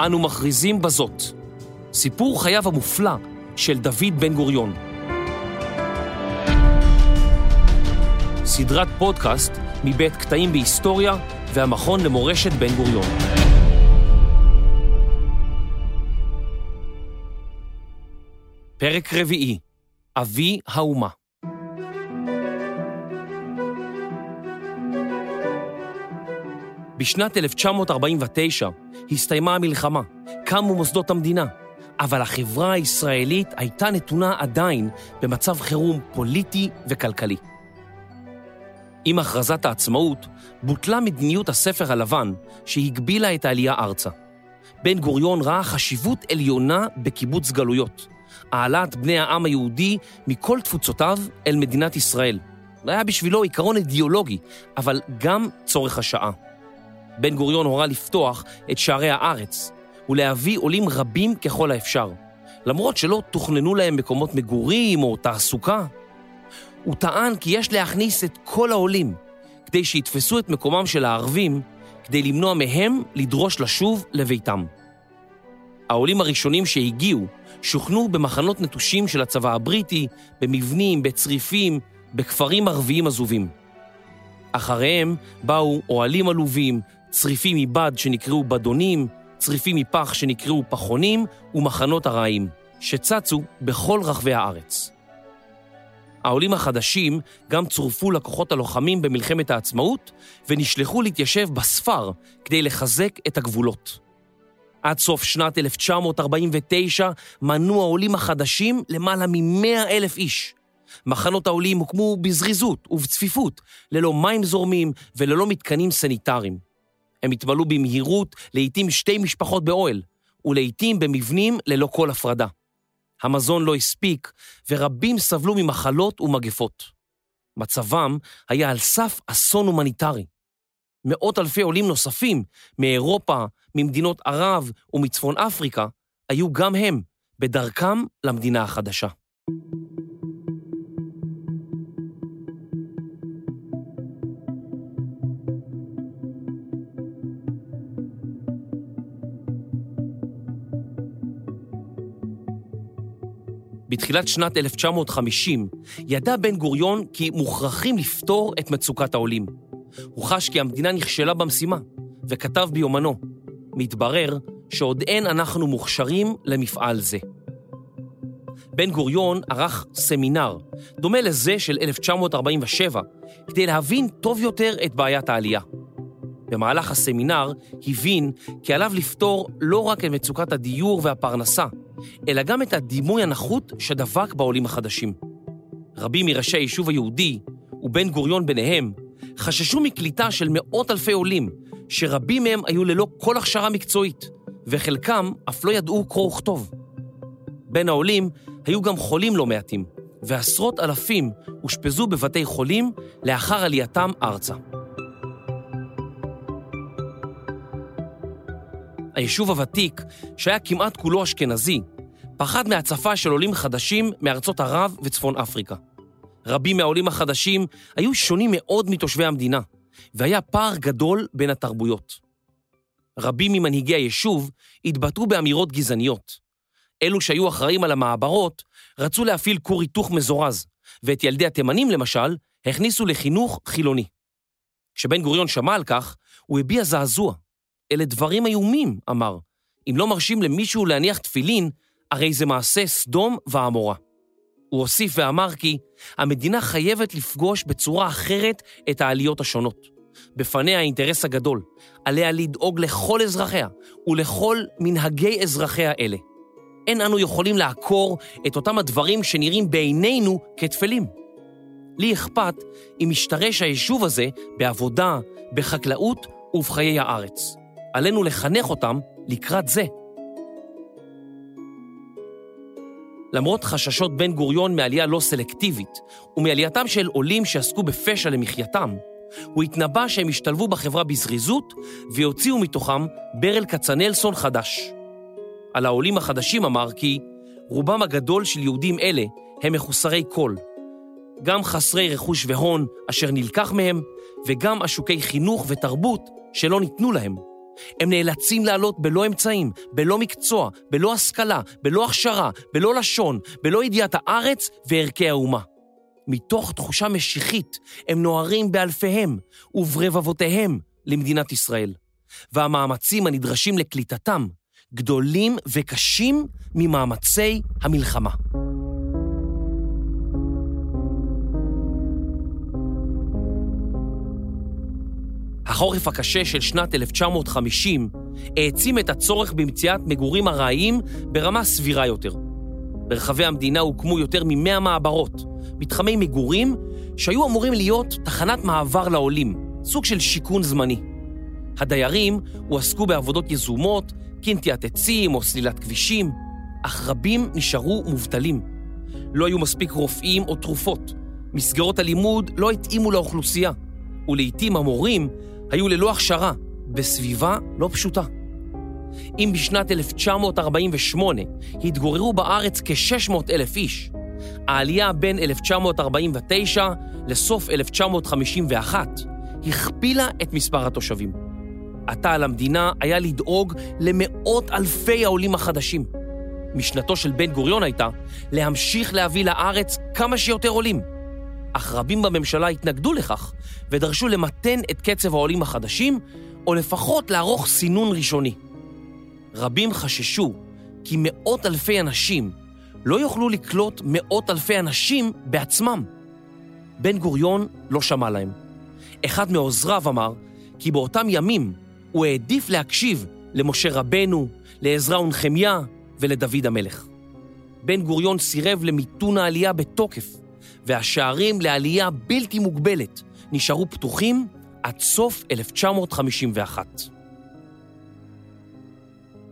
אנו מכריזים בזאת. סיפור חייו המופלא של דוד בן גוריון. סדרת פודקאסט מבית קטעים בהיסטוריה והמכון למורשת בן גוריון. פרק רביעי, אבי האומה. בשנת 1949 הסתיימה המלחמה, קמו מוסדות המדינה, אבל החברה הישראלית הייתה נתונה עדיין במצב חירום פוליטי וכלכלי. עם הכרזת העצמאות בוטלה מדיניות הספר הלבן שהגבילה את העלייה ארצה. בן גוריון ראה חשיבות עליונה בקיבוץ גלויות, העלאת בני העם היהודי מכל תפוצותיו אל מדינת ישראל. זה היה בשבילו עיקרון אידיאולוגי, אבל גם צורך השעה. בן גוריון הורה לפתוח את שערי הארץ ולהביא עולים רבים ככל האפשר, למרות שלא תוכננו להם מקומות מגורים או תעסוקה. הוא טען כי יש להכניס את כל העולים כדי שיתפסו את מקומם של הערבים, כדי למנוע מהם לדרוש לשוב לביתם. העולים הראשונים שהגיעו שוכנו במחנות נטושים של הצבא הבריטי, במבנים, בצריפים, בכפרים ערביים עזובים. אחריהם באו אוהלים עלובים, צריפים מבד שנקראו בדונים, צריפים מפח שנקראו פחונים ומחנות ארעיים, שצצו בכל רחבי הארץ. העולים החדשים גם צורפו לכוחות הלוחמים במלחמת העצמאות ונשלחו להתיישב בספר כדי לחזק את הגבולות. עד סוף שנת 1949 מנו העולים החדשים למעלה מ-100 אלף איש. מחנות העולים הוקמו בזריזות ובצפיפות, ללא מים זורמים וללא מתקנים סניטריים. הם התמלאו במהירות לעתים שתי משפחות באוהל, ולעתים במבנים ללא כל הפרדה. המזון לא הספיק, ורבים סבלו ממחלות ומגפות. מצבם היה על סף אסון הומניטרי. מאות אלפי עולים נוספים מאירופה, ממדינות ערב ומצפון אפריקה, היו גם הם בדרכם למדינה החדשה. בתחילת שנת 1950 ידע בן גוריון כי מוכרחים לפתור את מצוקת העולים. הוא חש כי המדינה נכשלה במשימה, וכתב ביומנו, מתברר שעוד אין אנחנו מוכשרים למפעל זה. בן גוריון ערך סמינר, דומה לזה של 1947, כדי להבין טוב יותר את בעיית העלייה. במהלך הסמינר הבין כי עליו לפתור לא רק את מצוקת הדיור והפרנסה, אלא גם את הדימוי הנחות שדבק בעולים החדשים. רבים מראשי היישוב היהודי, ובן גוריון ביניהם, חששו מקליטה של מאות אלפי עולים, שרבים מהם היו ללא כל הכשרה מקצועית, וחלקם אף לא ידעו קרוא וכתוב. בין העולים היו גם חולים לא מעטים, ועשרות אלפים אושפזו בבתי חולים לאחר עלייתם ארצה. היישוב הוותיק, שהיה כמעט כולו אשכנזי, פחד מהצפה של עולים חדשים מארצות ערב וצפון אפריקה. רבים מהעולים החדשים היו שונים מאוד מתושבי המדינה, והיה פער גדול בין התרבויות. רבים ממנהיגי היישוב התבטאו באמירות גזעניות. אלו שהיו אחראים על המעברות רצו להפעיל כור היתוך מזורז, ואת ילדי התימנים, למשל, הכניסו לחינוך חילוני. כשבן גוריון שמע על כך, הוא הביע זעזוע. אלה דברים איומים, אמר. אם לא מרשים למישהו להניח תפילין, הרי זה מעשה סדום ועמורה. הוא הוסיף ואמר כי המדינה חייבת לפגוש בצורה אחרת את העליות השונות. בפניה האינטרס הגדול, עליה לדאוג לכל אזרחיה ולכל מנהגי אזרחיה אלה. אין אנו יכולים לעקור את אותם הדברים שנראים בעינינו כתפלים. לי אכפת אם ישתרש היישוב הזה בעבודה, בחקלאות ובחיי הארץ. עלינו לחנך אותם לקראת זה. למרות חששות בן גוריון מעלייה לא סלקטיבית ומעלייתם של עולים שעסקו בפשע למחייתם, הוא התנבא שהם ישתלבו בחברה בזריזות ויוציאו מתוכם ברל כצנלסון חדש. על העולים החדשים אמר כי רובם הגדול של יהודים אלה הם מחוסרי כל, גם חסרי רכוש והון אשר נלקח מהם, וגם עשוקי חינוך ותרבות שלא ניתנו להם, הם נאלצים לעלות בלא אמצעים, בלא מקצוע, בלא השכלה, בלא הכשרה, בלא לשון, בלא ידיעת הארץ וערכי האומה. מתוך תחושה משיחית הם נוהרים באלפיהם וברבבותיהם למדינת ישראל, והמאמצים הנדרשים לקליטתם גדולים וקשים ממאמצי המלחמה. החורף הקשה של שנת 1950 העצים את הצורך במציאת מגורים ארעיים ברמה סבירה יותר. ברחבי המדינה הוקמו יותר מ-100 מעברות, מתחמי מגורים שהיו אמורים להיות תחנת מעבר לעולים, סוג של שיכון זמני. הדיירים הועסקו בעבודות יזומות, קינטיית עצים או סלילת כבישים, אך רבים נשארו מובטלים. לא היו מספיק רופאים או תרופות, מסגרות הלימוד לא התאימו לאוכלוסייה, ולעיתים המורים היו ללא הכשרה, בסביבה לא פשוטה. אם בשנת 1948 התגוררו בארץ כ-600 אלף איש, העלייה בין 1949 לסוף 1951 הכפילה את מספר התושבים. עתה על המדינה היה לדאוג למאות אלפי העולים החדשים. משנתו של בן גוריון הייתה להמשיך להביא לארץ כמה שיותר עולים. אך רבים בממשלה התנגדו לכך ודרשו למתן את קצב העולים החדשים, או לפחות לערוך סינון ראשוני. רבים חששו כי מאות אלפי אנשים לא יוכלו לקלוט מאות אלפי אנשים בעצמם. בן גוריון לא שמע להם. אחד מעוזריו אמר כי באותם ימים הוא העדיף להקשיב למשה רבנו, לעזרא ונחמיה ולדוד המלך. בן גוריון סירב למיתון העלייה בתוקף, והשערים לעלייה בלתי מוגבלת נשארו פתוחים עד סוף 1951.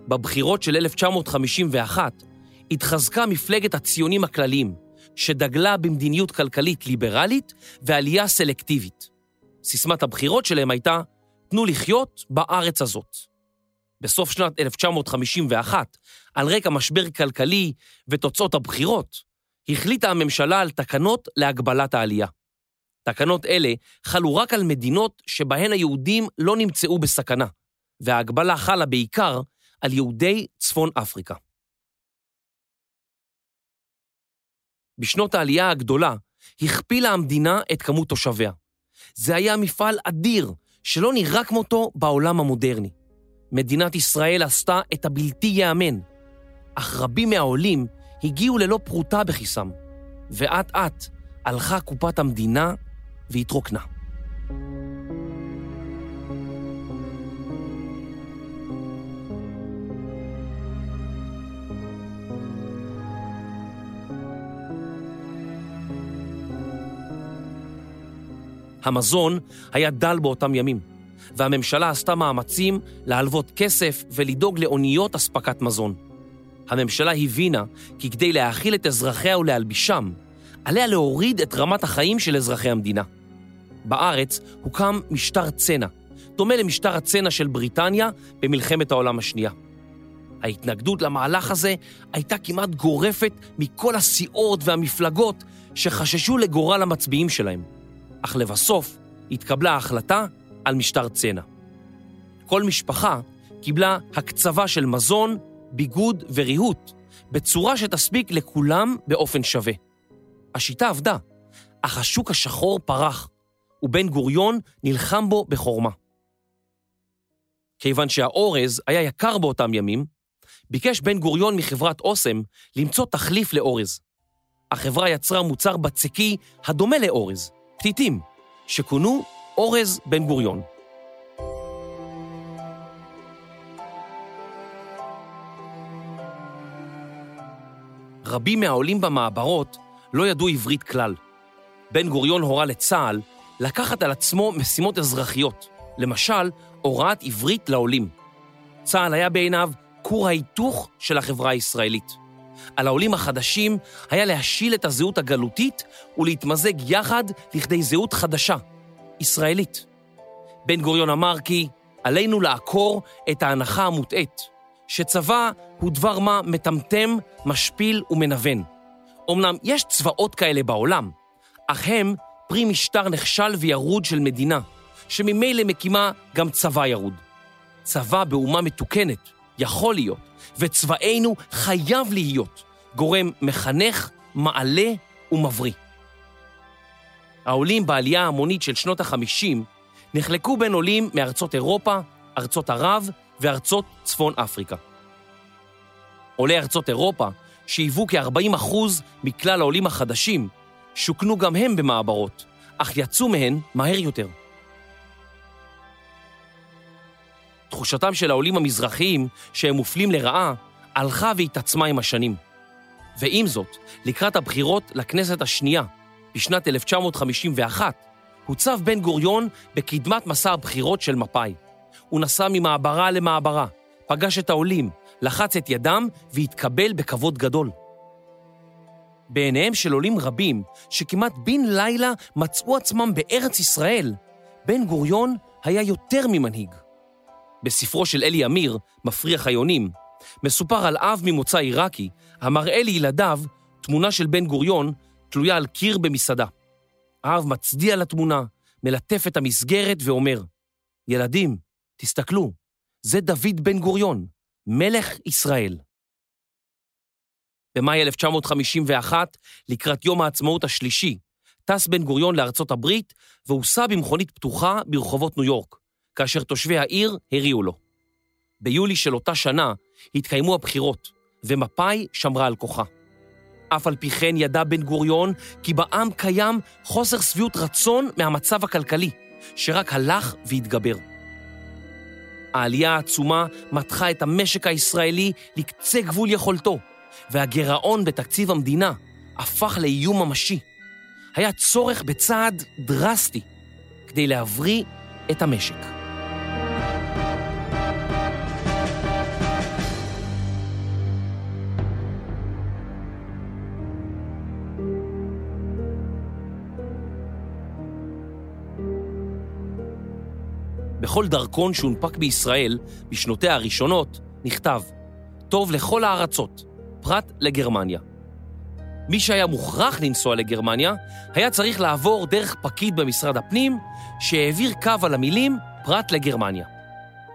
בבחירות של 1951 התחזקה מפלגת הציונים הכלליים, שדגלה במדיניות כלכלית ליברלית ועלייה סלקטיבית. סיסמת הבחירות שלהם הייתה, תנו לחיות בארץ הזאת. בסוף שנת 1951, על רקע משבר כלכלי ותוצאות הבחירות, החליטה הממשלה על תקנות להגבלת העלייה. תקנות אלה חלו רק על מדינות שבהן היהודים לא נמצאו בסכנה, וההגבלה חלה בעיקר על יהודי צפון אפריקה. בשנות העלייה הגדולה הכפילה המדינה את כמות תושביה. זה היה מפעל אדיר שלא נראה כמותו בעולם המודרני. מדינת ישראל עשתה את הבלתי ייאמן, אך רבים מהעולים הגיעו ללא פרוטה בכיסם, ואט-אט הלכה קופת המדינה והתרוקנה. המזון היה דל באותם ימים, והממשלה עשתה מאמצים להלוות כסף ולדאוג לאוניות אספקת מזון. הממשלה הבינה כי כדי להאכיל את אזרחיה ולהלבישם, עליה להוריד את רמת החיים של אזרחי המדינה. בארץ הוקם משטר צנע, דומה למשטר הצנע של בריטניה במלחמת העולם השנייה. ההתנגדות למהלך הזה הייתה כמעט גורפת מכל הסיעות והמפלגות שחששו לגורל המצביעים שלהם. אך לבסוף התקבלה ההחלטה על משטר צנע. כל משפחה קיבלה הקצבה של מזון, ביגוד וריהוט בצורה שתספיק לכולם באופן שווה. השיטה עבדה, אך השוק השחור פרח, ובן גוריון נלחם בו בחורמה. כיוון שהאורז היה יקר באותם ימים, ביקש בן גוריון מחברת אוסם למצוא תחליף לאורז. החברה יצרה מוצר בצקי הדומה לאורז, פתיתים, שכונו אורז בן גוריון. רבים מהעולים במעברות לא ידעו עברית כלל. בן גוריון הורה לצה"ל לקחת על עצמו משימות אזרחיות, למשל, הוראת עברית לעולים. צה"ל היה בעיניו כור ההיתוך של החברה הישראלית. על העולים החדשים היה להשיל את הזהות הגלותית ולהתמזג יחד לכדי זהות חדשה, ישראלית. בן גוריון אמר כי עלינו לעקור את ההנחה המוטעית, שצבא הוא דבר מה מטמטם, משפיל ומנוון. אמנם יש צבאות כאלה בעולם, אך הם פרי משטר נכשל וירוד של מדינה, שממילא מקימה גם צבא ירוד. צבא באומה מתוקנת יכול להיות, וצבאנו חייב להיות, גורם מחנך, מעלה ומבריא. העולים בעלייה ההמונית של שנות ה-50 נחלקו בין עולים מארצות אירופה, ארצות ערב וארצות צפון אפריקה. עולי ארצות אירופה, שהיוו כ-40% מכלל העולים החדשים, שוכנו גם הם במעברות, אך יצאו מהן מהר יותר. תחושתם של העולים המזרחיים שהם מופלים לרעה הלכה והתעצמה עם השנים. ועם זאת, לקראת הבחירות לכנסת השנייה, בשנת 1951, הוצב בן גוריון בקדמת מסע הבחירות של מפא"י. הוא נסע ממעברה למעברה, פגש את העולים, לחץ את ידם והתקבל בכבוד גדול. בעיניהם של עולים רבים, שכמעט בן לילה מצאו עצמם בארץ ישראל, בן גוריון היה יותר ממנהיג. בספרו של אלי אמיר, מפריח היונים, מסופר על אב ממוצא עיראקי, המראה לילדיו תמונה של בן גוריון תלויה על קיר במסעדה. האב מצדיע לתמונה, מלטף את המסגרת ואומר, ילדים, תסתכלו, זה דוד בן גוריון, מלך ישראל. במאי 1951, לקראת יום העצמאות השלישי, טס בן גוריון לארצות הברית והוסע במכונית פתוחה ברחובות ניו יורק, כאשר תושבי העיר הריעו לו. ביולי של אותה שנה התקיימו הבחירות, ומפא"י שמרה על כוחה. אף על פי כן ידע בן גוריון כי בעם קיים חוסר שביעות רצון מהמצב הכלכלי, שרק הלך והתגבר. העלייה העצומה מתחה את המשק הישראלי לקצה גבול יכולתו, והגירעון בתקציב המדינה הפך לאיום ממשי. היה צורך בצעד דרסטי כדי להבריא את המשק. בכל דרכון שהונפק בישראל בשנותיה הראשונות נכתב, טוב לכל הארצות, פרט לגרמניה. מי שהיה מוכרח לנסוע לגרמניה, היה צריך לעבור דרך פקיד במשרד הפנים, שהעביר קו על המילים פרט לגרמניה.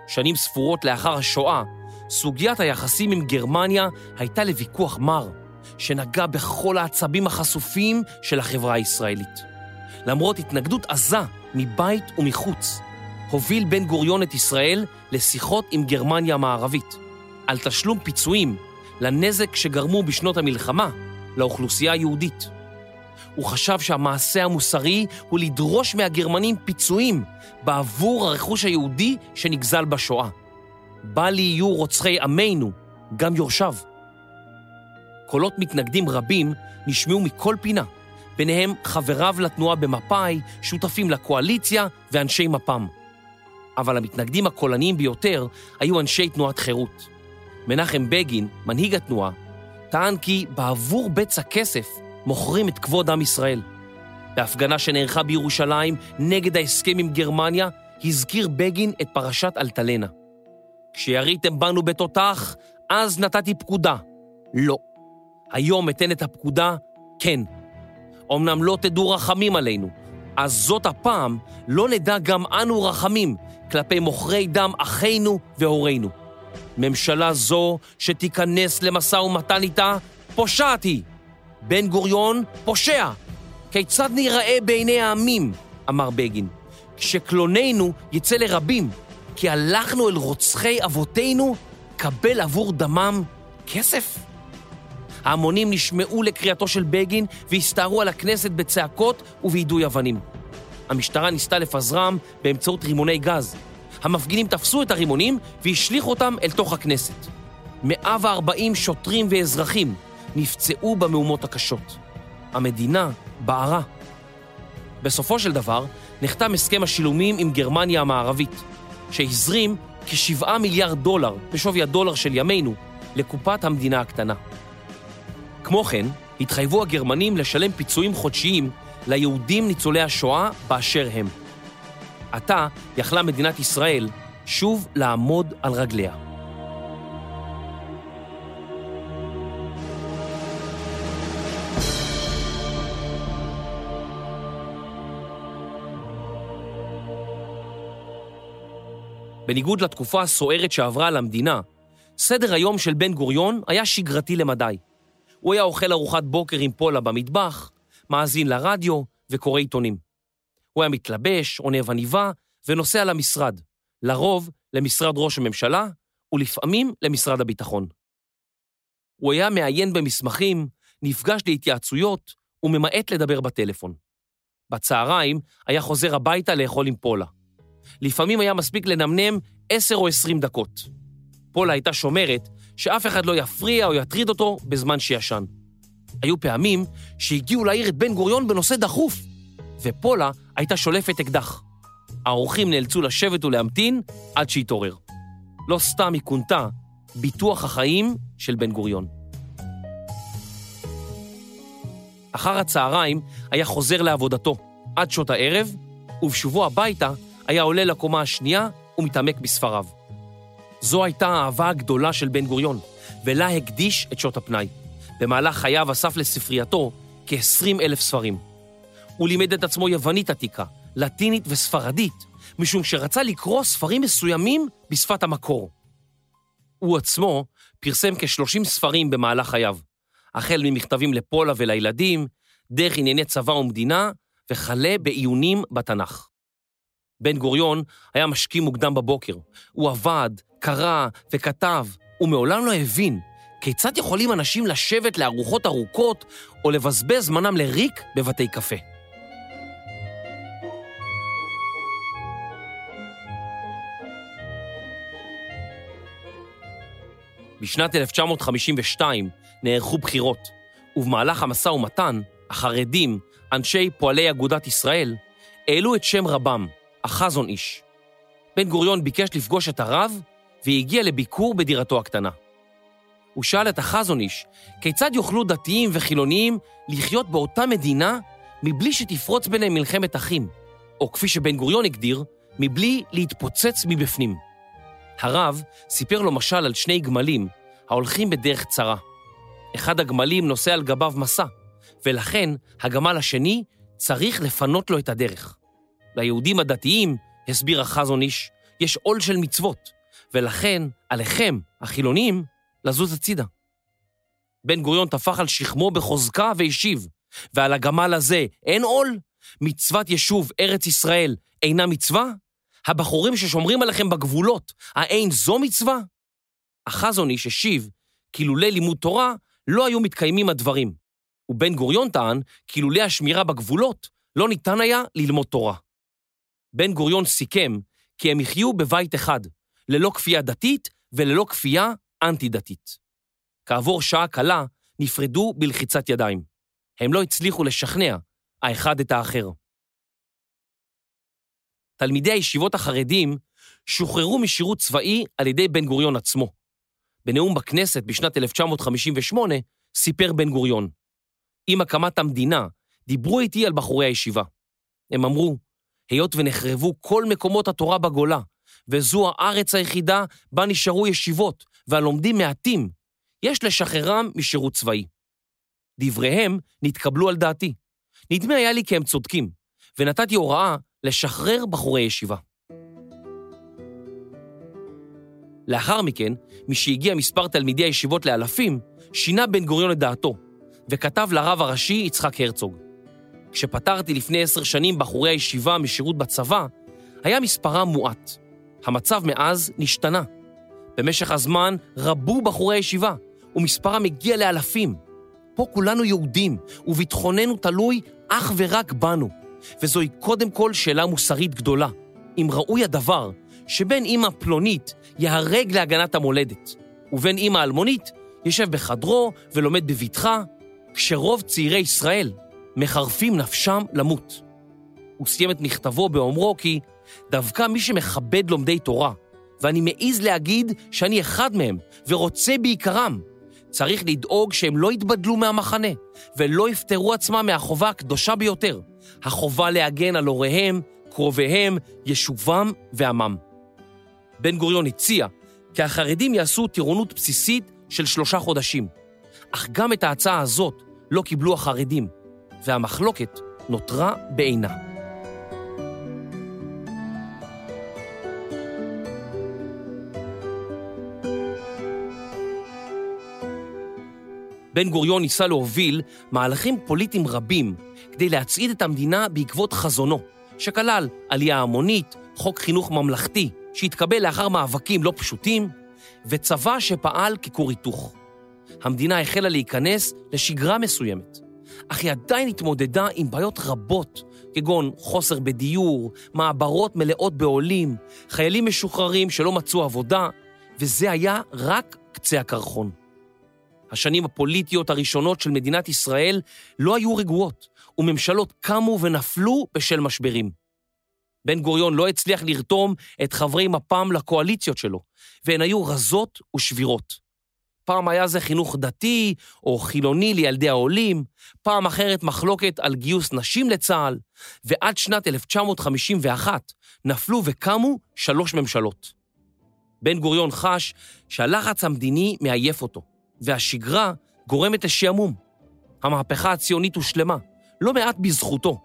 שנים ספורות לאחר השואה, סוגיית היחסים עם גרמניה הייתה לוויכוח מר, שנגע בכל העצבים החשופים של החברה הישראלית. למרות התנגדות עזה מבית ומחוץ, הוביל בן גוריון את ישראל לשיחות עם גרמניה המערבית, על תשלום פיצויים לנזק שגרמו בשנות המלחמה לאוכלוסייה היהודית. הוא חשב שהמעשה המוסרי הוא לדרוש מהגרמנים פיצויים בעבור הרכוש היהודי שנגזל בשואה. בל יהיו רוצחי עמנו, גם יורשיו. קולות מתנגדים רבים נשמעו מכל פינה, ביניהם חבריו לתנועה במפא"י, שותפים לקואליציה ואנשי מפ"ם. אבל המתנגדים הקולניים ביותר היו אנשי תנועת חירות. מנחם בגין, מנהיג התנועה, טען כי בעבור בצע כסף מוכרים את כבוד עם ישראל. בהפגנה שנערכה בירושלים נגד ההסכם עם גרמניה, הזכיר בגין את פרשת אלטלנה. כשיריתם בנו בתותח, אז נתתי פקודה. לא. היום אתן את הפקודה, כן. אמנם לא תדעו רחמים עלינו, אז זאת הפעם לא נדע גם אנו רחמים כלפי מוכרי דם אחינו והורינו. ממשלה זו שתיכנס למשא ומתן איתה, פושעת היא. בן גוריון פושע. כיצד ניראה בעיני העמים, אמר בגין, כשקלוננו יצא לרבים, כי הלכנו אל רוצחי אבותינו, קבל עבור דמם כסף? ההמונים נשמעו לקריאתו של בגין והסתערו על הכנסת בצעקות וביידוי אבנים. המשטרה ניסתה לפזרם באמצעות רימוני גז. המפגינים תפסו את הרימונים והשליכו אותם אל תוך הכנסת. 140 שוטרים ואזרחים נפצעו במהומות הקשות. המדינה בערה. בסופו של דבר נחתם הסכם השילומים עם גרמניה המערבית, שהזרים כ-7 מיליארד דולר בשווי הדולר של ימינו לקופת המדינה הקטנה. כמו כן, התחייבו הגרמנים לשלם פיצויים חודשיים ליהודים ניצולי השואה באשר הם. עתה יכלה מדינת ישראל שוב לעמוד על רגליה. בניגוד לתקופה הסוערת שעברה על המדינה, סדר היום של בן גוריון היה שגרתי למדי. הוא היה אוכל ארוחת בוקר עם פולה במטבח, מאזין לרדיו וקורא עיתונים. הוא היה מתלבש, עונב עניבה ונוסע למשרד, לרוב למשרד ראש הממשלה ולפעמים למשרד הביטחון. הוא היה מעיין במסמכים, נפגש להתייעצויות וממעט לדבר בטלפון. בצהריים היה חוזר הביתה לאכול עם פולה. לפעמים היה מספיק לנמנם עשר או עשרים דקות. פולה הייתה שומרת שאף אחד לא יפריע או יטריד אותו בזמן שישן. היו פעמים שהגיעו לעיר את בן גוריון בנושא דחוף, ופולה הייתה שולפת אקדח. האורחים נאלצו לשבת ולהמתין עד שהתעורר. לא סתם היא כונתה ביטוח החיים של בן גוריון. אחר הצהריים היה חוזר לעבודתו עד שעות הערב, ובשובו הביתה היה עולה לקומה השנייה ומתעמק בספריו. זו הייתה האהבה הגדולה של בן גוריון, ולה הקדיש את שעות הפנאי. במהלך חייו אסף לספרייתו כ-20 אלף ספרים. הוא לימד את עצמו יוונית עתיקה, לטינית וספרדית, משום שרצה לקרוא ספרים מסוימים בשפת המקור. הוא עצמו פרסם כ-30 ספרים במהלך חייו, החל ממכתבים לפולה ולילדים, דרך ענייני צבא ומדינה, וכלה בעיונים בתנ"ך. בן גוריון היה משכים מוקדם בבוקר. הוא עבד, קרא וכתב, ומעולם לא הבין כיצד יכולים אנשים לשבת לארוחות ארוכות או לבזבז זמנם לריק בבתי קפה. בשנת 1952 נערכו בחירות, ובמהלך המשא ומתן, החרדים, אנשי פועלי אגודת ישראל, העלו את שם רבם, החזון איש. בן גוריון ביקש לפגוש את הרב, והגיע לביקור בדירתו הקטנה. הוא שאל את החזון איש, כיצד יוכלו דתיים וחילוניים לחיות באותה מדינה מבלי שתפרוץ ביניהם מלחמת אחים, או כפי שבן גוריון הגדיר, מבלי להתפוצץ מבפנים. הרב סיפר לו משל על שני גמלים ההולכים בדרך צרה. אחד הגמלים נושא על גביו מסע, ולכן הגמל השני צריך לפנות לו את הדרך. ליהודים הדתיים, הסביר החזון איש, יש עול של מצוות, ולכן עליכם, החילונים, לזוז הצידה. בן גוריון טפח על שכמו בחוזקה והשיב, ועל הגמל הזה אין עול? מצוות יישוב ארץ ישראל אינה מצווה? הבחורים ששומרים עליכם בגבולות, האין זו מצווה? החזון איש השיב כי לולא לימוד תורה לא היו מתקיימים הדברים, ובן גוריון טען כי לולא השמירה בגבולות לא ניתן היה ללמוד תורה. בן גוריון סיכם כי הם יחיו בבית אחד, ללא כפייה דתית וללא כפייה אנטי-דתית. כעבור שעה קלה נפרדו בלחיצת ידיים. הם לא הצליחו לשכנע האחד את האחר. תלמידי הישיבות החרדים שוחררו משירות צבאי על ידי בן גוריון עצמו. בנאום בכנסת בשנת 1958 סיפר בן גוריון, עם הקמת המדינה דיברו איתי על בחורי הישיבה. הם אמרו, היות ונחרבו כל מקומות התורה בגולה, וזו הארץ היחידה בה נשארו ישיבות והלומדים מעטים, יש לשחררם משירות צבאי. דבריהם נתקבלו על דעתי. נדמה היה לי כי הם צודקים, ונתתי הוראה לשחרר בחורי ישיבה. לאחר מכן, משהגיע מספר תלמידי הישיבות לאלפים, שינה בן גוריון את דעתו, וכתב לרב הראשי יצחק הרצוג. כשפטרתי לפני עשר שנים בחורי הישיבה משירות בצבא, היה מספרם מועט. המצב מאז נשתנה. במשך הזמן רבו בחורי הישיבה, ומספרם הגיע לאלפים. פה כולנו יהודים, וביטחוננו תלוי אך ורק בנו. וזוהי קודם כל שאלה מוסרית גדולה. אם ראוי הדבר שבן אימא פלונית ייהרג להגנת המולדת, ובן אימא אלמונית יושב בחדרו ולומד בבטחה, כשרוב צעירי ישראל מחרפים נפשם למות. הוא סיים את מכתבו באומרו כי דווקא מי שמכבד לומדי תורה, ואני מעז להגיד שאני אחד מהם ורוצה בעיקרם, צריך לדאוג שהם לא יתבדלו מהמחנה ולא יפטרו עצמם מהחובה הקדושה ביותר, החובה להגן על הוריהם, קרוביהם, יישובם ועמם. בן גוריון הציע כי החרדים יעשו טירונות בסיסית של שלושה חודשים, אך גם את ההצעה הזאת לא קיבלו החרדים, והמחלוקת נותרה בעינה. בן גוריון ניסה להוביל מהלכים פוליטיים רבים כדי להצעיד את המדינה בעקבות חזונו, שכלל עלייה המונית, חוק חינוך ממלכתי, שהתקבל לאחר מאבקים לא פשוטים, וצבא שפעל ככור היתוך. המדינה החלה להיכנס לשגרה מסוימת, אך היא עדיין התמודדה עם בעיות רבות, כגון חוסר בדיור, מעברות מלאות בעולים, חיילים משוחררים שלא מצאו עבודה, וזה היה רק קצה הקרחון. השנים הפוליטיות הראשונות של מדינת ישראל לא היו רגועות, וממשלות קמו ונפלו בשל משברים. בן גוריון לא הצליח לרתום את חברי מפ"ם לקואליציות שלו, והן היו רזות ושבירות. פעם היה זה חינוך דתי או חילוני לילדי העולים, פעם אחרת מחלוקת על גיוס נשים לצה"ל, ועד שנת 1951 נפלו וקמו שלוש ממשלות. בן גוריון חש שהלחץ המדיני מעייף אותו, והשגרה גורמת לשעמום. המהפכה הציונית הושלמה, לא מעט בזכותו,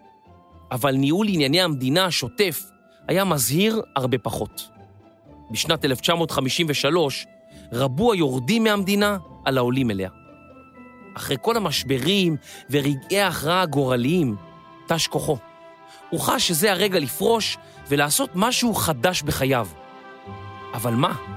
אבל ניהול ענייני המדינה השוטף היה מזהיר הרבה פחות. בשנת 1953 רבו היורדים מהמדינה על העולים אליה. אחרי כל המשברים ורגעי ההכרעה הגורליים, תש כוחו. הוא חש שזה הרגע לפרוש ולעשות משהו חדש בחייו. אבל מה?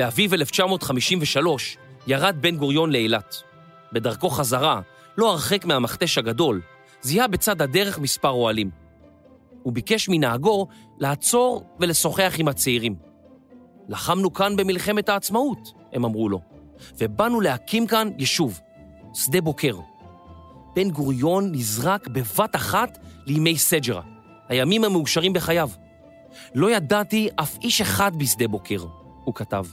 באביב 1953 ירד בן גוריון לאילת. בדרכו חזרה, לא הרחק מהמכתש הגדול, זיהה בצד הדרך מספר אוהלים. הוא ביקש מנהגו לעצור ולשוחח עם הצעירים. לחמנו כאן במלחמת העצמאות, הם אמרו לו, ובאנו להקים כאן יישוב, שדה בוקר. בן גוריון נזרק בבת אחת לימי סג'רה, הימים המאושרים בחייו. לא ידעתי אף איש אחד בשדה בוקר, הוא כתב.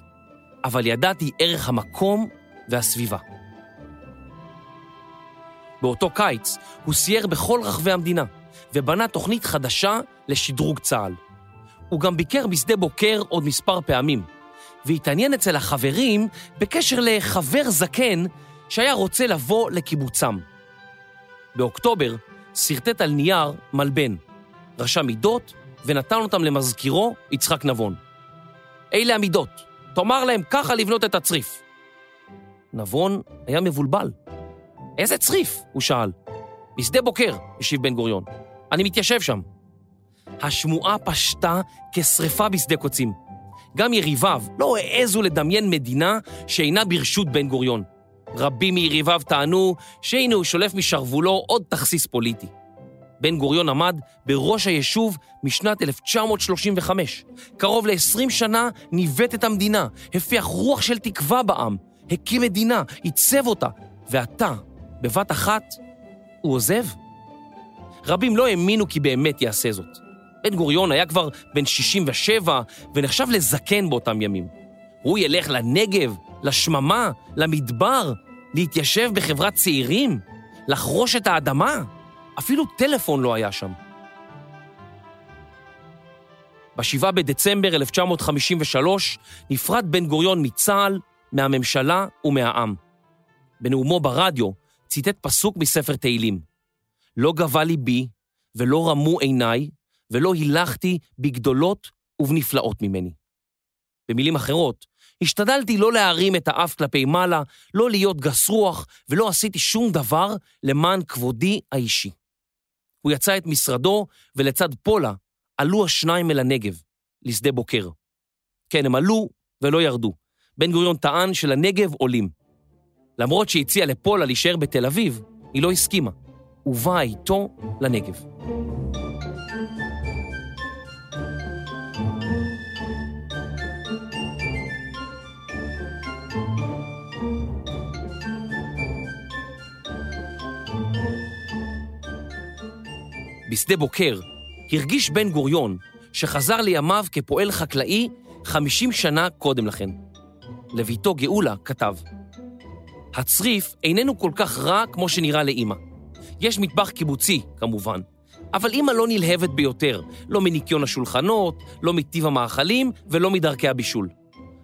אבל ידעתי ערך המקום והסביבה. באותו קיץ הוא סייר בכל רחבי המדינה ובנה תוכנית חדשה לשדרוג צה"ל. הוא גם ביקר בשדה בוקר עוד מספר פעמים, והתעניין אצל החברים בקשר לחבר זקן שהיה רוצה לבוא לקיבוצם. באוקטובר שרטט על נייר מלבן, רשם מידות ונתן אותם למזכירו יצחק נבון. אלה המידות, תאמר להם ככה לבנות את הצריף. נבון היה מבולבל. איזה צריף? הוא שאל. בשדה בוקר, השיב בן גוריון. אני מתיישב שם. השמועה פשטה כשרפה בשדה קוצים. גם יריביו לא העזו לדמיין מדינה שאינה ברשות בן גוריון. רבים מיריביו טענו שהנה הוא שולף משרוולו עוד תכסיס פוליטי. בן גוריון עמד בראש היישוב משנת 1935. קרוב ל-20 שנה ניווט את המדינה, הפיח רוח של תקווה בעם, הקים מדינה, עיצב אותה, ועתה, בבת אחת, הוא עוזב? רבים לא האמינו כי באמת יעשה זאת. בן גוריון היה כבר בן 67 ונחשב לזקן באותם ימים. הוא ילך לנגב, לשממה, למדבר, להתיישב בחברת צעירים, לחרוש את האדמה? אפילו טלפון לא היה שם. ב-7 בדצמבר 1953 נפרד בן גוריון מצה"ל, מהממשלה ומהעם. בנאומו ברדיו ציטט פסוק מספר תהילים: לא גבה ליבי ולא רמו עיניי ולא הילכתי בגדולות ובנפלאות ממני. במילים אחרות, השתדלתי לא להרים את האף כלפי מעלה, לא להיות גס רוח, ולא עשיתי שום דבר למען כבודי האישי. הוא יצא את משרדו, ולצד פולה עלו השניים אל הנגב, לשדה בוקר. כן, הם עלו ולא ירדו. בן גוריון טען שלנגב עולים. למרות שהציע לפולה להישאר בתל אביב, היא לא הסכימה. ובאה איתו לנגב. בשדה בוקר הרגיש בן גוריון שחזר לימיו כפועל חקלאי 50 שנה קודם לכן. לביתו גאולה כתב, הצריף איננו כל כך רע כמו שנראה לאימא. יש מטבח קיבוצי, כמובן, אבל אימא לא נלהבת ביותר, לא מניקיון השולחנות, לא מטיב המאכלים ולא מדרכי הבישול.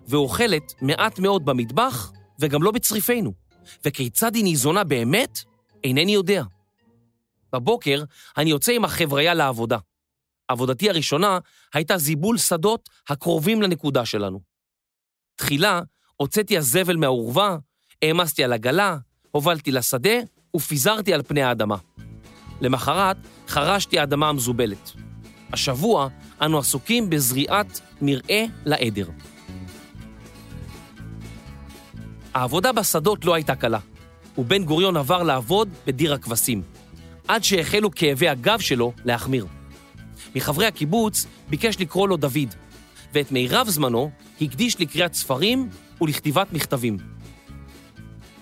ואוכלת מעט מאוד במטבח וגם לא בצריפינו. וכיצד היא ניזונה באמת, אינני יודע. בבוקר אני יוצא עם החבריה לעבודה. עבודתי הראשונה הייתה זיבול שדות הקרובים לנקודה שלנו. תחילה הוצאתי הזבל מהאורווה, העמסתי על עגלה, הובלתי לשדה ופיזרתי על פני האדמה. למחרת חרשתי האדמה המזובלת. השבוע אנו עסוקים בזריעת מרעה לעדר. העבודה בשדות לא הייתה קלה, ובן גוריון עבר לעבוד בדיר הכבשים, עד שהחלו כאבי הגב שלו להחמיר. מחברי הקיבוץ ביקש לקרוא לו דוד, ואת מירב זמנו הקדיש לקריאת ספרים ולכתיבת מכתבים.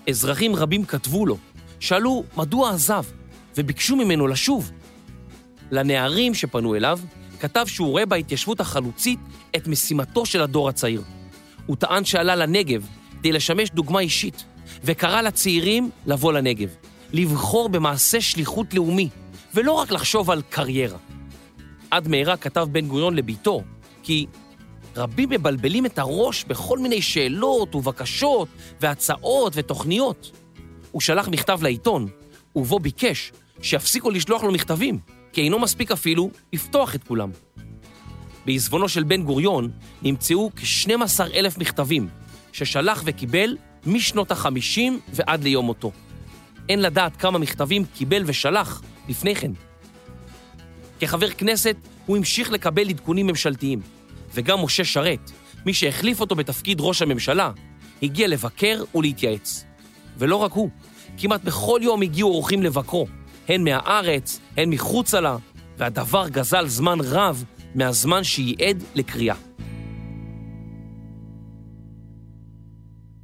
אזרחים רבים כתבו לו, שאלו מדוע עזב, וביקשו ממנו לשוב. לנערים שפנו אליו, כתב שהוא רואה בהתיישבות החלוצית את משימתו של הדור הצעיר. הוא טען שעלה לנגב כדי לשמש דוגמה אישית, וקרא לצעירים לבוא לנגב, לבחור במעשה שליחות לאומי, ולא רק לחשוב על קריירה. עד מהרה כתב בן גוריון לביתו, כי רבים מבלבלים את הראש בכל מיני שאלות ובקשות והצעות ותוכניות. הוא שלח מכתב לעיתון, ובו ביקש שיפסיקו לשלוח לו מכתבים, כי אינו מספיק אפילו לפתוח את כולם. בעזבונו של בן גוריון נמצאו כ-12 אלף מכתבים, ששלח וקיבל משנות ה-50 ועד ליום מותו. אין לדעת כמה מכתבים קיבל ושלח לפני כן. כחבר כנסת הוא המשיך לקבל עדכונים ממשלתיים, וגם משה שרת, מי שהחליף אותו בתפקיד ראש הממשלה, הגיע לבקר ולהתייעץ. ולא רק הוא, כמעט בכל יום הגיעו אורחים לבקרו, הן מהארץ, הן מחוצה לה, והדבר גזל זמן רב מהזמן שייעד לקריאה.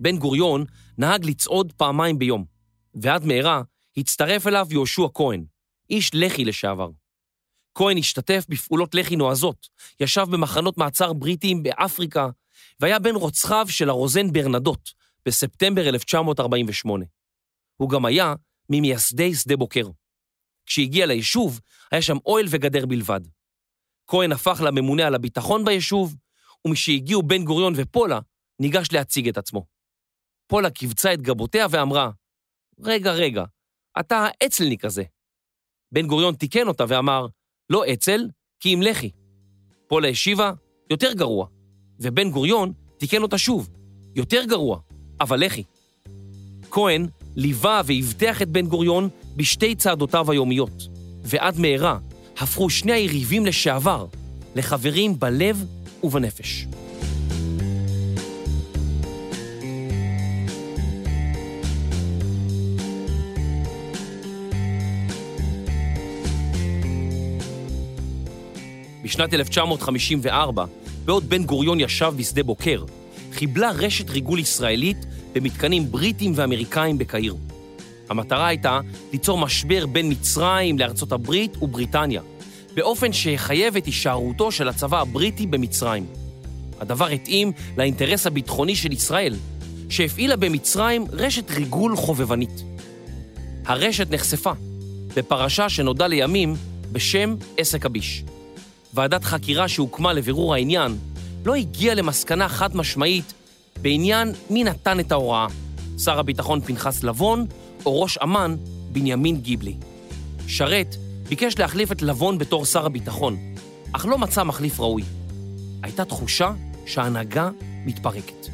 בן גוריון נהג לצעוד פעמיים ביום, ועד מהרה הצטרף אליו יהושע כהן, איש לח"י לשעבר. כהן השתתף בפעולות לח"י נועזות, ישב במחנות מעצר בריטיים באפריקה, והיה בין רוצחיו של הרוזן ברנדוט בספטמבר 1948. הוא גם היה ממייסדי שדה בוקר. כשהגיע ליישוב, היה שם אוהל וגדר בלבד. כהן הפך לממונה על הביטחון ביישוב, ומשהגיעו בן גוריון ופולה, ניגש להציג את עצמו. פולה קיבצה את גבותיה ואמרה, רגע, רגע, אתה האצלניק הזה. בן גוריון תיקן אותה ואמר, לא אצ"ל, כי עם לח"י. פולה השיבה, יותר גרוע. ובן גוריון תיקן אותה שוב, יותר גרוע, אבל לח"י. כהן ליווה ואבטח את בן גוריון בשתי צעדותיו היומיות, ועד מהרה הפכו שני היריבים לשעבר לחברים בלב ובנפש. בשנת 1954, בעוד בן גוריון ישב בשדה בוקר, חיבלה רשת ריגול ישראלית במתקנים בריטיים ואמריקאים בקהיר. המטרה הייתה ליצור משבר בין מצרים לארצות הברית ובריטניה, באופן שיחייב את הישארותו של הצבא הבריטי במצרים. הדבר התאים לאינטרס הביטחוני של ישראל, שהפעילה במצרים רשת ריגול חובבנית. הרשת נחשפה בפרשה שנודע לימים בשם עסק הביש. ועדת חקירה שהוקמה לבירור העניין לא הגיעה למסקנה חד משמעית בעניין מי נתן את ההוראה, שר הביטחון פנחס לבון או ראש אמ"ן בנימין גיבלי. שרת ביקש להחליף את לבון בתור שר הביטחון, אך לא מצא מחליף ראוי. הייתה תחושה שההנהגה מתפרקת.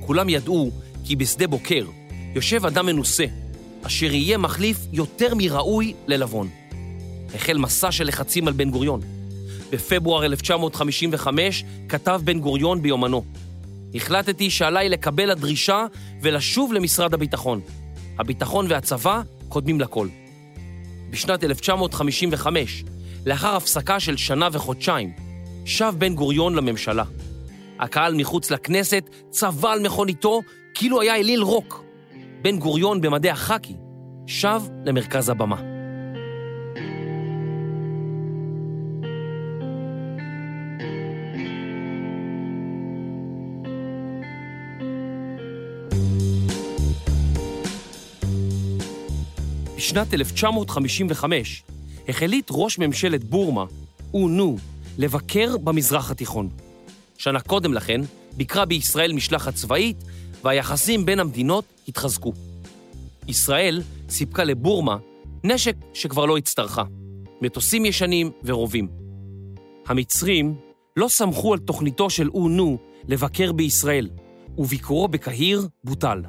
כולם ידעו כי בשדה בוקר יושב אדם מנוסה, אשר יהיה מחליף יותר מראוי ללבון. החל מסע של לחצים על בן גוריון. בפברואר 1955 כתב בן גוריון ביומנו, החלטתי שעליי לקבל הדרישה ולשוב למשרד הביטחון. הביטחון והצבא קודמים לכל. בשנת 1955, לאחר הפסקה של שנה וחודשיים, שב בן גוריון לממשלה. הקהל מחוץ לכנסת צבע על מכוניתו כאילו היה אליל רוק. בן גוריון במדי החאקי שב למרכז הבמה. בשנת 1955 החליט ראש ממשלת בורמה, אונו, לבקר במזרח התיכון. שנה קודם לכן ביקרה בישראל משלחת צבאית והיחסים בין המדינות התחזקו. ישראל סיפקה לבורמה נשק שכבר לא הצטרכה, מטוסים ישנים ורובים. המצרים לא סמכו על תוכניתו של אונו לבקר בישראל, וביקורו בקהיר בוטל.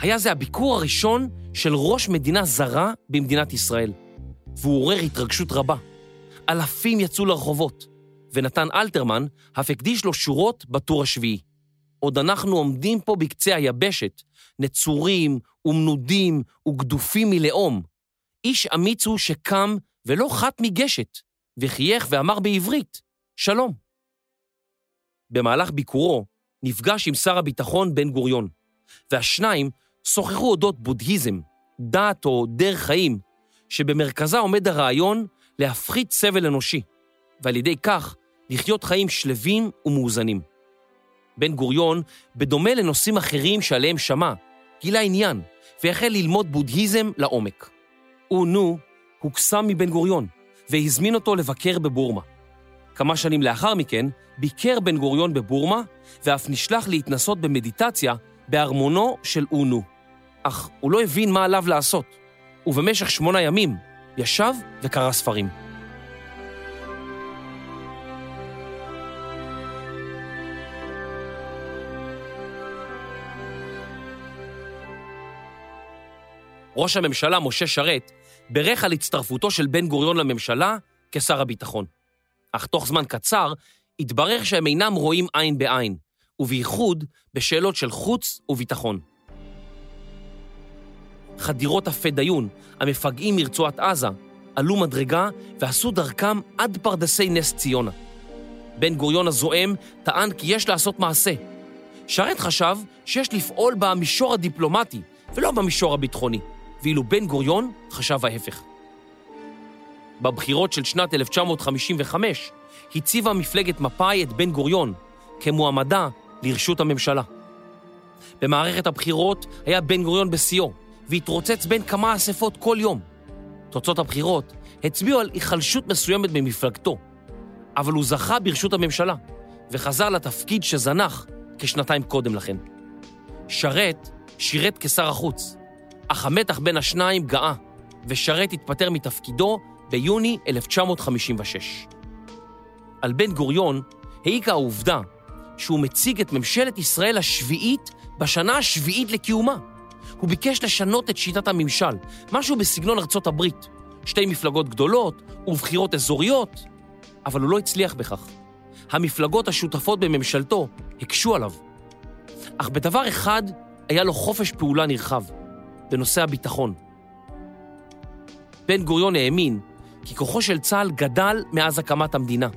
היה זה הביקור הראשון של ראש מדינה זרה במדינת ישראל, והוא עורר התרגשות רבה. אלפים יצאו לרחובות, ונתן אלתרמן אף הקדיש לו שורות בטור השביעי. עוד אנחנו עומדים פה בקצה היבשת, נצורים ומנודים וגדופים מלאום. איש אמיץ הוא שקם ולא חת מגשת, וחייך ואמר בעברית, שלום. במהלך ביקורו נפגש עם שר הביטחון בן גוריון, והשניים שוחחו אודות בודהיזם, דת או דרך חיים, שבמרכזה עומד הרעיון להפחית סבל אנושי, ועל ידי כך לחיות חיים שלווים ומאוזנים. בן גוריון, בדומה לנושאים אחרים שעליהם שמע, גילה עניין והחל ללמוד בודהיזם לעומק. אונו הוקסם מבן גוריון והזמין אותו לבקר בבורמה. כמה שנים לאחר מכן ביקר בן גוריון בבורמה ואף נשלח להתנסות במדיטציה בארמונו של אונו. אך הוא לא הבין מה עליו לעשות, ובמשך שמונה ימים ישב וקרא ספרים. ראש הממשלה משה שרת בירך על הצטרפותו של בן גוריון לממשלה כשר הביטחון. אך תוך זמן קצר התברר שהם אינם רואים עין בעין, ובייחוד בשאלות של חוץ וביטחון. חדירות הפדאיון, המפגעים מרצועת עזה, עלו מדרגה ועשו דרכם עד פרדסי נס ציונה. בן גוריון הזועם טען כי יש לעשות מעשה. שרת חשב שיש לפעול במישור הדיפלומטי ולא במישור הביטחוני. ואילו בן גוריון חשב ההפך. בבחירות של שנת 1955 הציבה מפלגת מפא"י את בן גוריון כמועמדה לרשות הממשלה. במערכת הבחירות היה בן גוריון בשיאו, והתרוצץ בין כמה אספות כל יום. תוצאות הבחירות הצביעו על היחלשות מסוימת במפלגתו, אבל הוא זכה ברשות הממשלה, וחזר לתפקיד שזנח כשנתיים קודם לכן. שרת שירת כשר החוץ, אך המתח בין השניים גאה, ושרת התפטר מתפקידו ביוני 1956. על בן גוריון העיקה העובדה שהוא מציג את ממשלת ישראל השביעית בשנה השביעית לקיומה. הוא ביקש לשנות את שיטת הממשל, משהו בסגנון ארצות הברית. שתי מפלגות גדולות ובחירות אזוריות, אבל הוא לא הצליח בכך. המפלגות השותפות בממשלתו הקשו עליו. אך בדבר אחד היה לו חופש פעולה נרחב. בנושא הביטחון. בן גוריון האמין כי כוחו של צה"ל גדל מאז הקמת המדינה,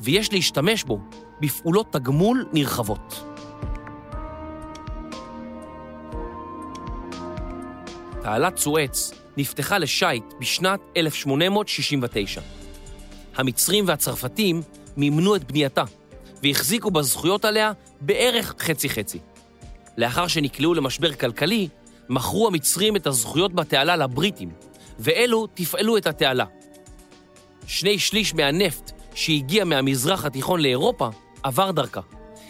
ויש להשתמש בו בפעולות תגמול נרחבות. תעלת סואץ נפתחה לשיט בשנת 1869. המצרים והצרפתים מימנו את בנייתה והחזיקו בזכויות עליה בערך חצי-חצי. לאחר שנקלעו למשבר כלכלי, מכרו המצרים את הזכויות בתעלה לבריטים, ואלו תפעלו את התעלה. שני שליש מהנפט שהגיע מהמזרח התיכון לאירופה עבר דרכה.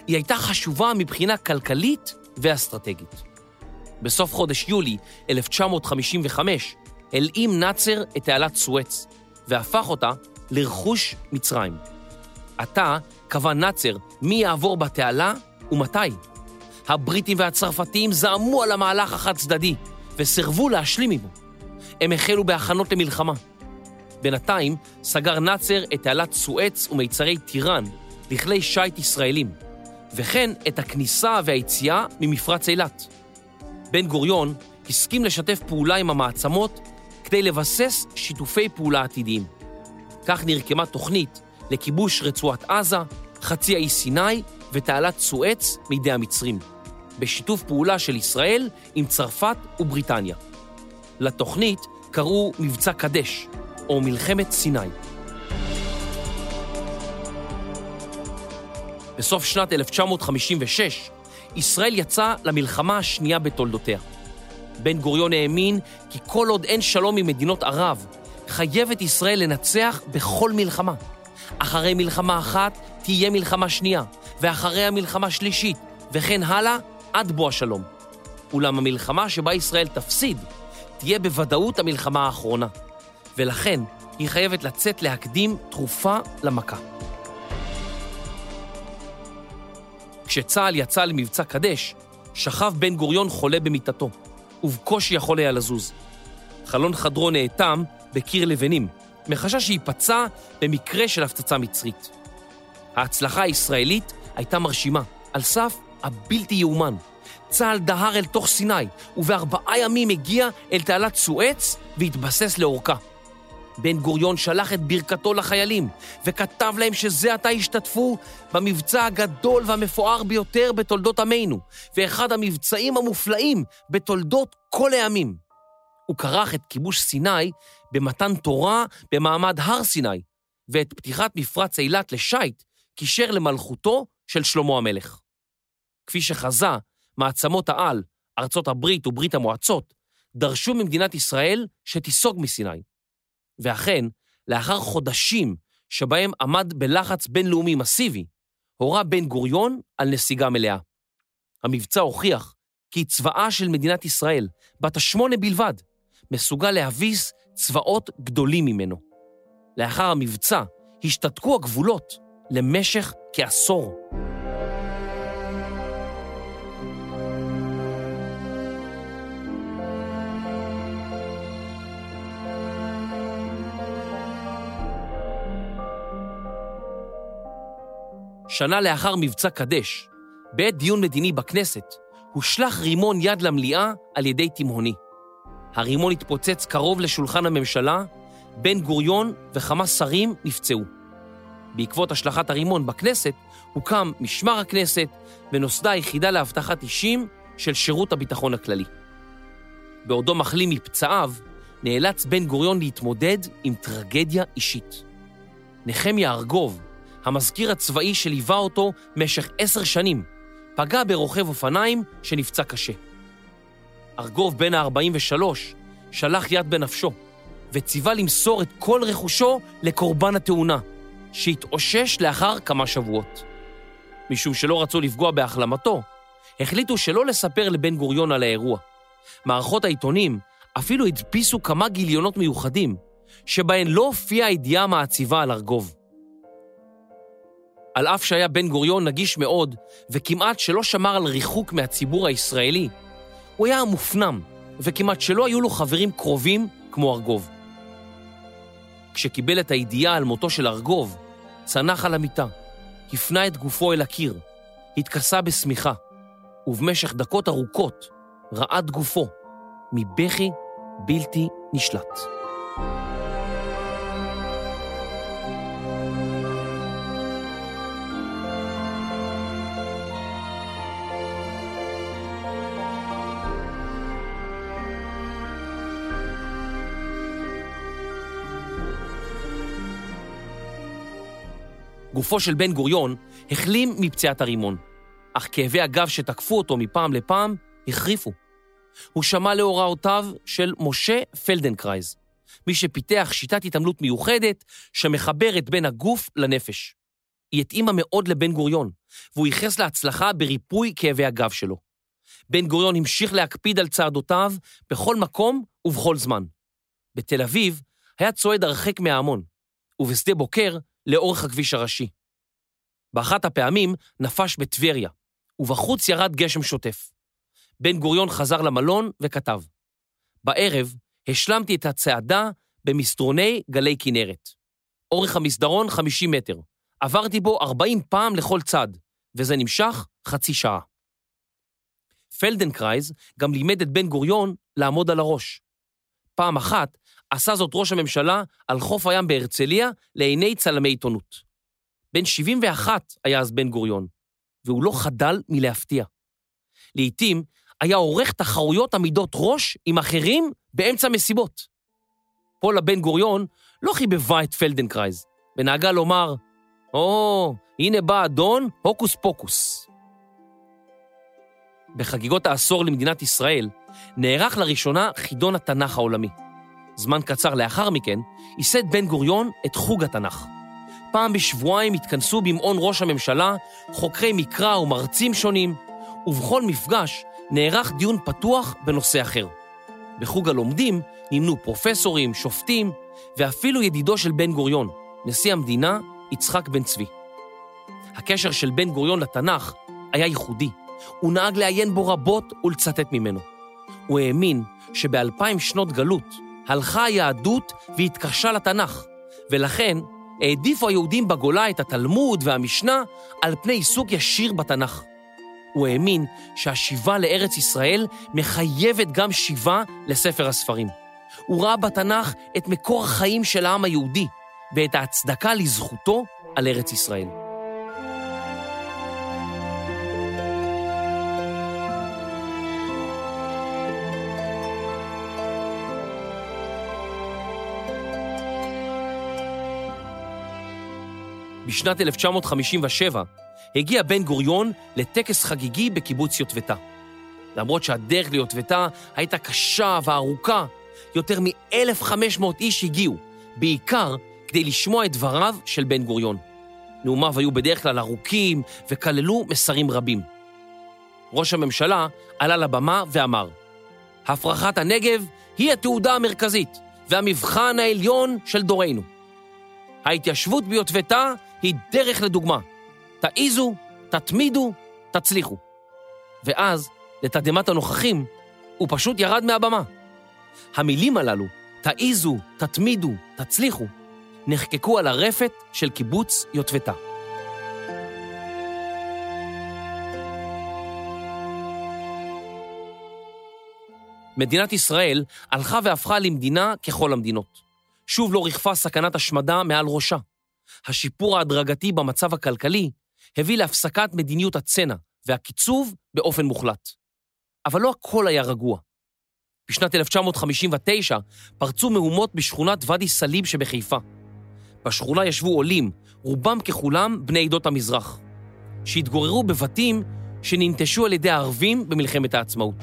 היא הייתה חשובה מבחינה כלכלית ואסטרטגית. בסוף חודש יולי 1955 הלאים נאצר את תעלת סואץ והפך אותה לרכוש מצרים. עתה קבע נאצר מי יעבור בתעלה ומתי. הבריטים והצרפתים זעמו על המהלך החד צדדי וסירבו להשלים עמו. הם החלו בהכנות למלחמה. בינתיים סגר נאצר את תעלת סואץ ומיצרי טיראן לכלי שיט ישראלים, וכן את הכניסה והיציאה ממפרץ אילת. בן גוריון הסכים לשתף פעולה עם המעצמות כדי לבסס שיתופי פעולה עתידיים. כך נרקמה תוכנית לכיבוש רצועת עזה, חצי האי סיני ותעלת סואץ מידי המצרים. בשיתוף פעולה של ישראל עם צרפת ובריטניה. לתוכנית קראו מבצע קדש, או מלחמת סיני. בסוף שנת 1956, ישראל יצאה למלחמה השנייה בתולדותיה. בן גוריון האמין כי כל עוד אין שלום עם מדינות ערב, חייבת ישראל לנצח בכל מלחמה. אחרי מלחמה אחת תהיה מלחמה שנייה, ואחריה מלחמה שלישית, וכן הלאה עד בוא השלום. אולם המלחמה שבה ישראל תפסיד, תהיה בוודאות המלחמה האחרונה, ולכן היא חייבת לצאת להקדים תרופה למכה. כשצה"ל יצא למבצע קדש, שכב בן גוריון חולה במיטתו, ובקושי יכול היה לזוז. חלון חדרו נאטם בקיר לבנים, מחשש שייפצע במקרה של הפצצה מצרית. ההצלחה הישראלית הייתה מרשימה, על סף הבלתי יאומן. צה"ל דהר אל תוך סיני, ובארבעה ימים הגיע אל תעלת סואץ והתבסס לאורכה. בן גוריון שלח את ברכתו לחיילים, וכתב להם שזה עתה השתתפו במבצע הגדול והמפואר ביותר בתולדות עמנו, ואחד המבצעים המופלאים בתולדות כל העמים. הוא כרך את כיבוש סיני במתן תורה במעמד הר סיני, ואת פתיחת מפרץ אילת לשייט קישר למלכותו של שלמה המלך. כפי שחזה, מעצמות העל, ארצות הברית וברית המועצות, דרשו ממדינת ישראל שתיסוג מסיני. ואכן, לאחר חודשים שבהם עמד בלחץ בינלאומי מסיבי, הורה בן גוריון על נסיגה מלאה. המבצע הוכיח כי צבאה של מדינת ישראל, בת השמונה בלבד, מסוגל להביס צבאות גדולים ממנו. לאחר המבצע השתתקו הגבולות למשך כעשור. שנה לאחר מבצע קדש, בעת דיון מדיני בכנסת, הושלך רימון יד למליאה על ידי תימהוני. הרימון התפוצץ קרוב לשולחן הממשלה, בן גוריון וכמה שרים נפצעו. בעקבות השלכת הרימון בכנסת, הוקם משמר הכנסת ונוסדה היחידה לאבטחת אישים של שירות הביטחון הכללי. בעודו מחלים מפצעיו, נאלץ בן גוריון להתמודד עם טרגדיה אישית. נחמיה ארגוב, המזכיר הצבאי שליווה אותו משך עשר שנים, פגע ברוכב אופניים שנפצע קשה. ארגוב בן ה-43 שלח יד בנפשו, וציווה למסור את כל רכושו לקורבן התאונה, שהתאושש לאחר כמה שבועות. משום שלא רצו לפגוע בהחלמתו, החליטו שלא לספר לבן גוריון על האירוע. מערכות העיתונים אפילו הדפיסו כמה גיליונות מיוחדים, שבהן לא הופיעה הידיעה המעציבה על ארגוב. על אף שהיה בן גוריון נגיש מאוד, וכמעט שלא שמר על ריחוק מהציבור הישראלי, הוא היה מופנם, וכמעט שלא היו לו חברים קרובים כמו ארגוב. כשקיבל את הידיעה על מותו של ארגוב, צנח על המיטה, הפנה את גופו אל הקיר, התכסה בשמיכה, ובמשך דקות ארוכות רעד גופו מבכי בלתי נשלט. גופו של בן גוריון החלים מפציעת הרימון, אך כאבי הגב שתקפו אותו מפעם לפעם החריפו. הוא שמע להוראותיו של משה פלדנקרייז, מי שפיתח שיטת התעמלות מיוחדת שמחברת בין הגוף לנפש. היא התאימה מאוד לבן גוריון, והוא ייחס לה הצלחה בריפוי כאבי הגב שלו. בן גוריון המשיך להקפיד על צעדותיו בכל מקום ובכל זמן. בתל אביב היה צועד הרחק מההמון, ובשדה בוקר לאורך הכביש הראשי. באחת הפעמים נפש בטבריה, ובחוץ ירד גשם שוטף. בן גוריון חזר למלון וכתב, בערב השלמתי את הצעדה במסדרוני גלי כנרת. אורך המסדרון 50 מטר. עברתי בו 40 פעם לכל צד, וזה נמשך חצי שעה. פלדנקרייז גם לימד את בן גוריון לעמוד על הראש. פעם אחת עשה זאת ראש הממשלה על חוף הים בהרצליה לעיני צלמי עיתונות. בן 71 היה אז בן גוריון, והוא לא חדל מלהפתיע. לעתים היה עורך תחרויות עמידות ראש עם אחרים באמצע מסיבות. פולה בן גוריון לא חיבבה את פלדנקרייז, ונהגה לומר, או, או, הנה בא אדון, הוקוס פוקוס. בחגיגות העשור למדינת ישראל נערך לראשונה חידון התנ"ך העולמי. זמן קצר לאחר מכן, ייסד בן גוריון את חוג התנ"ך. פעם בשבועיים התכנסו במעון ראש הממשלה חוקרי מקרא ומרצים שונים, ובכל מפגש נערך דיון פתוח בנושא אחר. בחוג הלומדים נמנו פרופסורים, שופטים, ואפילו ידידו של בן גוריון, נשיא המדינה יצחק בן צבי. הקשר של בן גוריון לתנ"ך היה ייחודי. הוא נהג לעיין בו רבות ולצטט ממנו. הוא האמין שבאלפיים שנות גלות הלכה היהדות והתקשה לתנ"ך, ולכן העדיפו היהודים בגולה את התלמוד והמשנה על פני עיסוק ישיר בתנ"ך. הוא האמין שהשיבה לארץ ישראל מחייבת גם שיבה לספר הספרים. הוא ראה בתנ"ך את מקור החיים של העם היהודי ואת ההצדקה לזכותו על ארץ ישראל. בשנת 1957 הגיע בן גוריון לטקס חגיגי בקיבוץ יוטבתה. למרות שהדרך ליוטבתה הייתה קשה וארוכה, יותר מ-1,500 איש הגיעו, בעיקר כדי לשמוע את דבריו של בן גוריון. נאומיו היו בדרך כלל ארוכים וכללו מסרים רבים. ראש הממשלה עלה לבמה ואמר, הפרחת הנגב היא התעודה המרכזית והמבחן העליון של דורנו. ההתיישבות ביוטבתה היא דרך לדוגמה. תעיזו, תתמידו, תצליחו. ואז, לתדהמת הנוכחים, הוא פשוט ירד מהבמה. המילים הללו, תעיזו, תתמידו, תצליחו, נחקקו על הרפת של קיבוץ יוטבתה. מדינת ישראל הלכה והפכה למדינה ככל המדינות. שוב לא ריחפה סכנת השמדה מעל ראשה. השיפור ההדרגתי במצב הכלכלי הביא להפסקת מדיניות הצנע והקיצוב באופן מוחלט. אבל לא הכל היה רגוע. בשנת 1959 פרצו מהומות בשכונת ואדי סאליב שבחיפה. בשכונה ישבו עולים, רובם ככולם בני עדות המזרח, שהתגוררו בבתים שננטשו על ידי הערבים במלחמת העצמאות.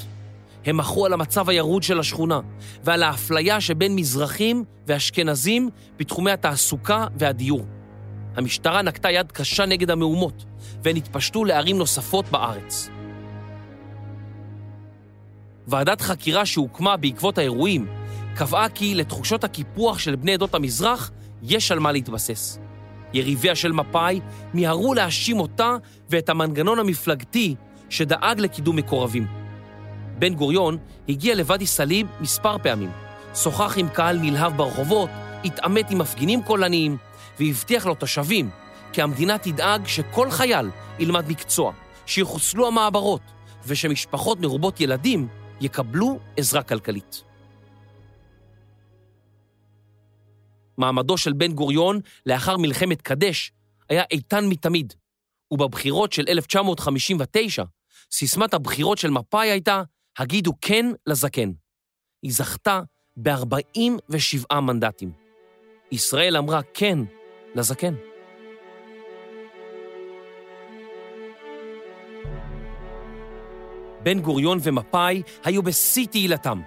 הם מחו על המצב הירוד של השכונה ועל האפליה שבין מזרחים ואשכנזים בתחומי התעסוקה והדיור. המשטרה נקטה יד קשה נגד המהומות, והן התפשטו לערים נוספות בארץ. ועדת חקירה שהוקמה בעקבות האירועים קבעה כי לתחושות הקיפוח של בני עדות המזרח יש על מה להתבסס. יריביה של מפא"י מיהרו להאשים אותה ואת המנגנון המפלגתי שדאג לקידום מקורבים. בן גוריון הגיע לוואדי סאליב מספר פעמים, שוחח עם קהל נלהב ברחובות, התעמת עם מפגינים קולניים, והבטיח לתושבים כי המדינה תדאג שכל חייל ילמד מקצוע, שיחוסלו המעברות, ושמשפחות מרובות ילדים יקבלו עזרה כלכלית. מעמדו של בן גוריון לאחר מלחמת קדש היה איתן מתמיד, ובבחירות של 1959, סיסמת הבחירות של מפא"י הייתה הגידו כן לזקן. היא זכתה ב-47 מנדטים. ישראל אמרה כן לזקן. בן גוריון ומפא"י היו בשיא תהילתם.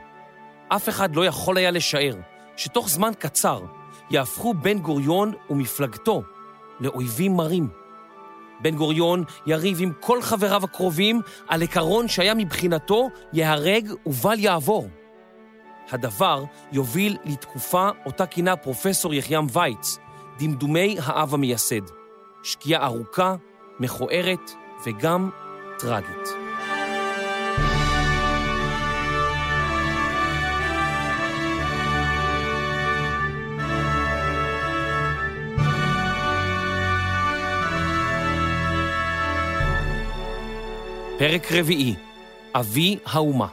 אף אחד לא יכול היה לשער שתוך זמן קצר יהפכו בן גוריון ומפלגתו לאויבים מרים. בן גוריון יריב עם כל חבריו הקרובים על עקרון שהיה מבחינתו ייהרג ובל יעבור. הדבר יוביל לתקופה אותה כינה פרופסור יחיעם וייץ, דמדומי האב המייסד. שקיעה ארוכה, מכוערת וגם טרגית. פרק רביעי, אבי האומה.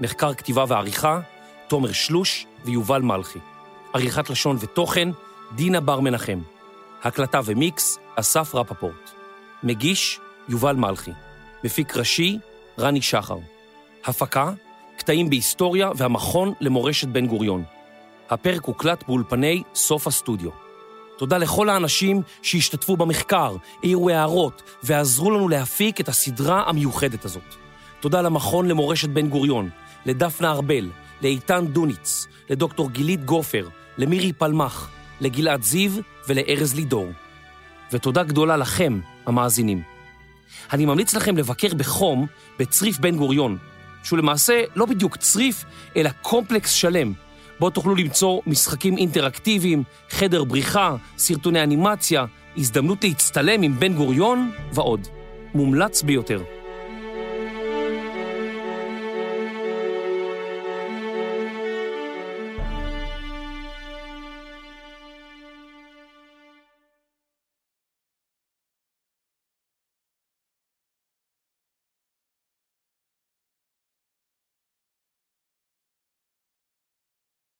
מחקר כתיבה ועריכה, תומר שלוש ויובל מלכי. עריכת לשון ותוכן, דינה בר מנחם. הקלטה ומיקס, אסף רפפורט. מגיש, יובל מלכי. מפיק ראשי, רני שחר. הפקה, קטעים בהיסטוריה והמכון למורשת בן גוריון. הפרק הוקלט באולפני סוף הסטודיו. תודה לכל האנשים שהשתתפו במחקר, העירו הערות ועזרו לנו להפיק את הסדרה המיוחדת הזאת. תודה למכון למורשת בן גוריון, לדפנה ארבל, לאיתן דוניץ, לדוקטור גילית גופר, למירי פלמח, לגלעד זיו ולארז לידור. ותודה גדולה לכם, המאזינים. אני ממליץ לכם לבקר בחום בצריף בן גוריון, שהוא למעשה לא בדיוק צריף, אלא קומפלקס שלם, בו תוכלו למצוא משחקים אינטראקטיביים, חדר בריחה, סרטוני אנימציה, הזדמנות להצטלם עם בן גוריון ועוד. מומלץ ביותר.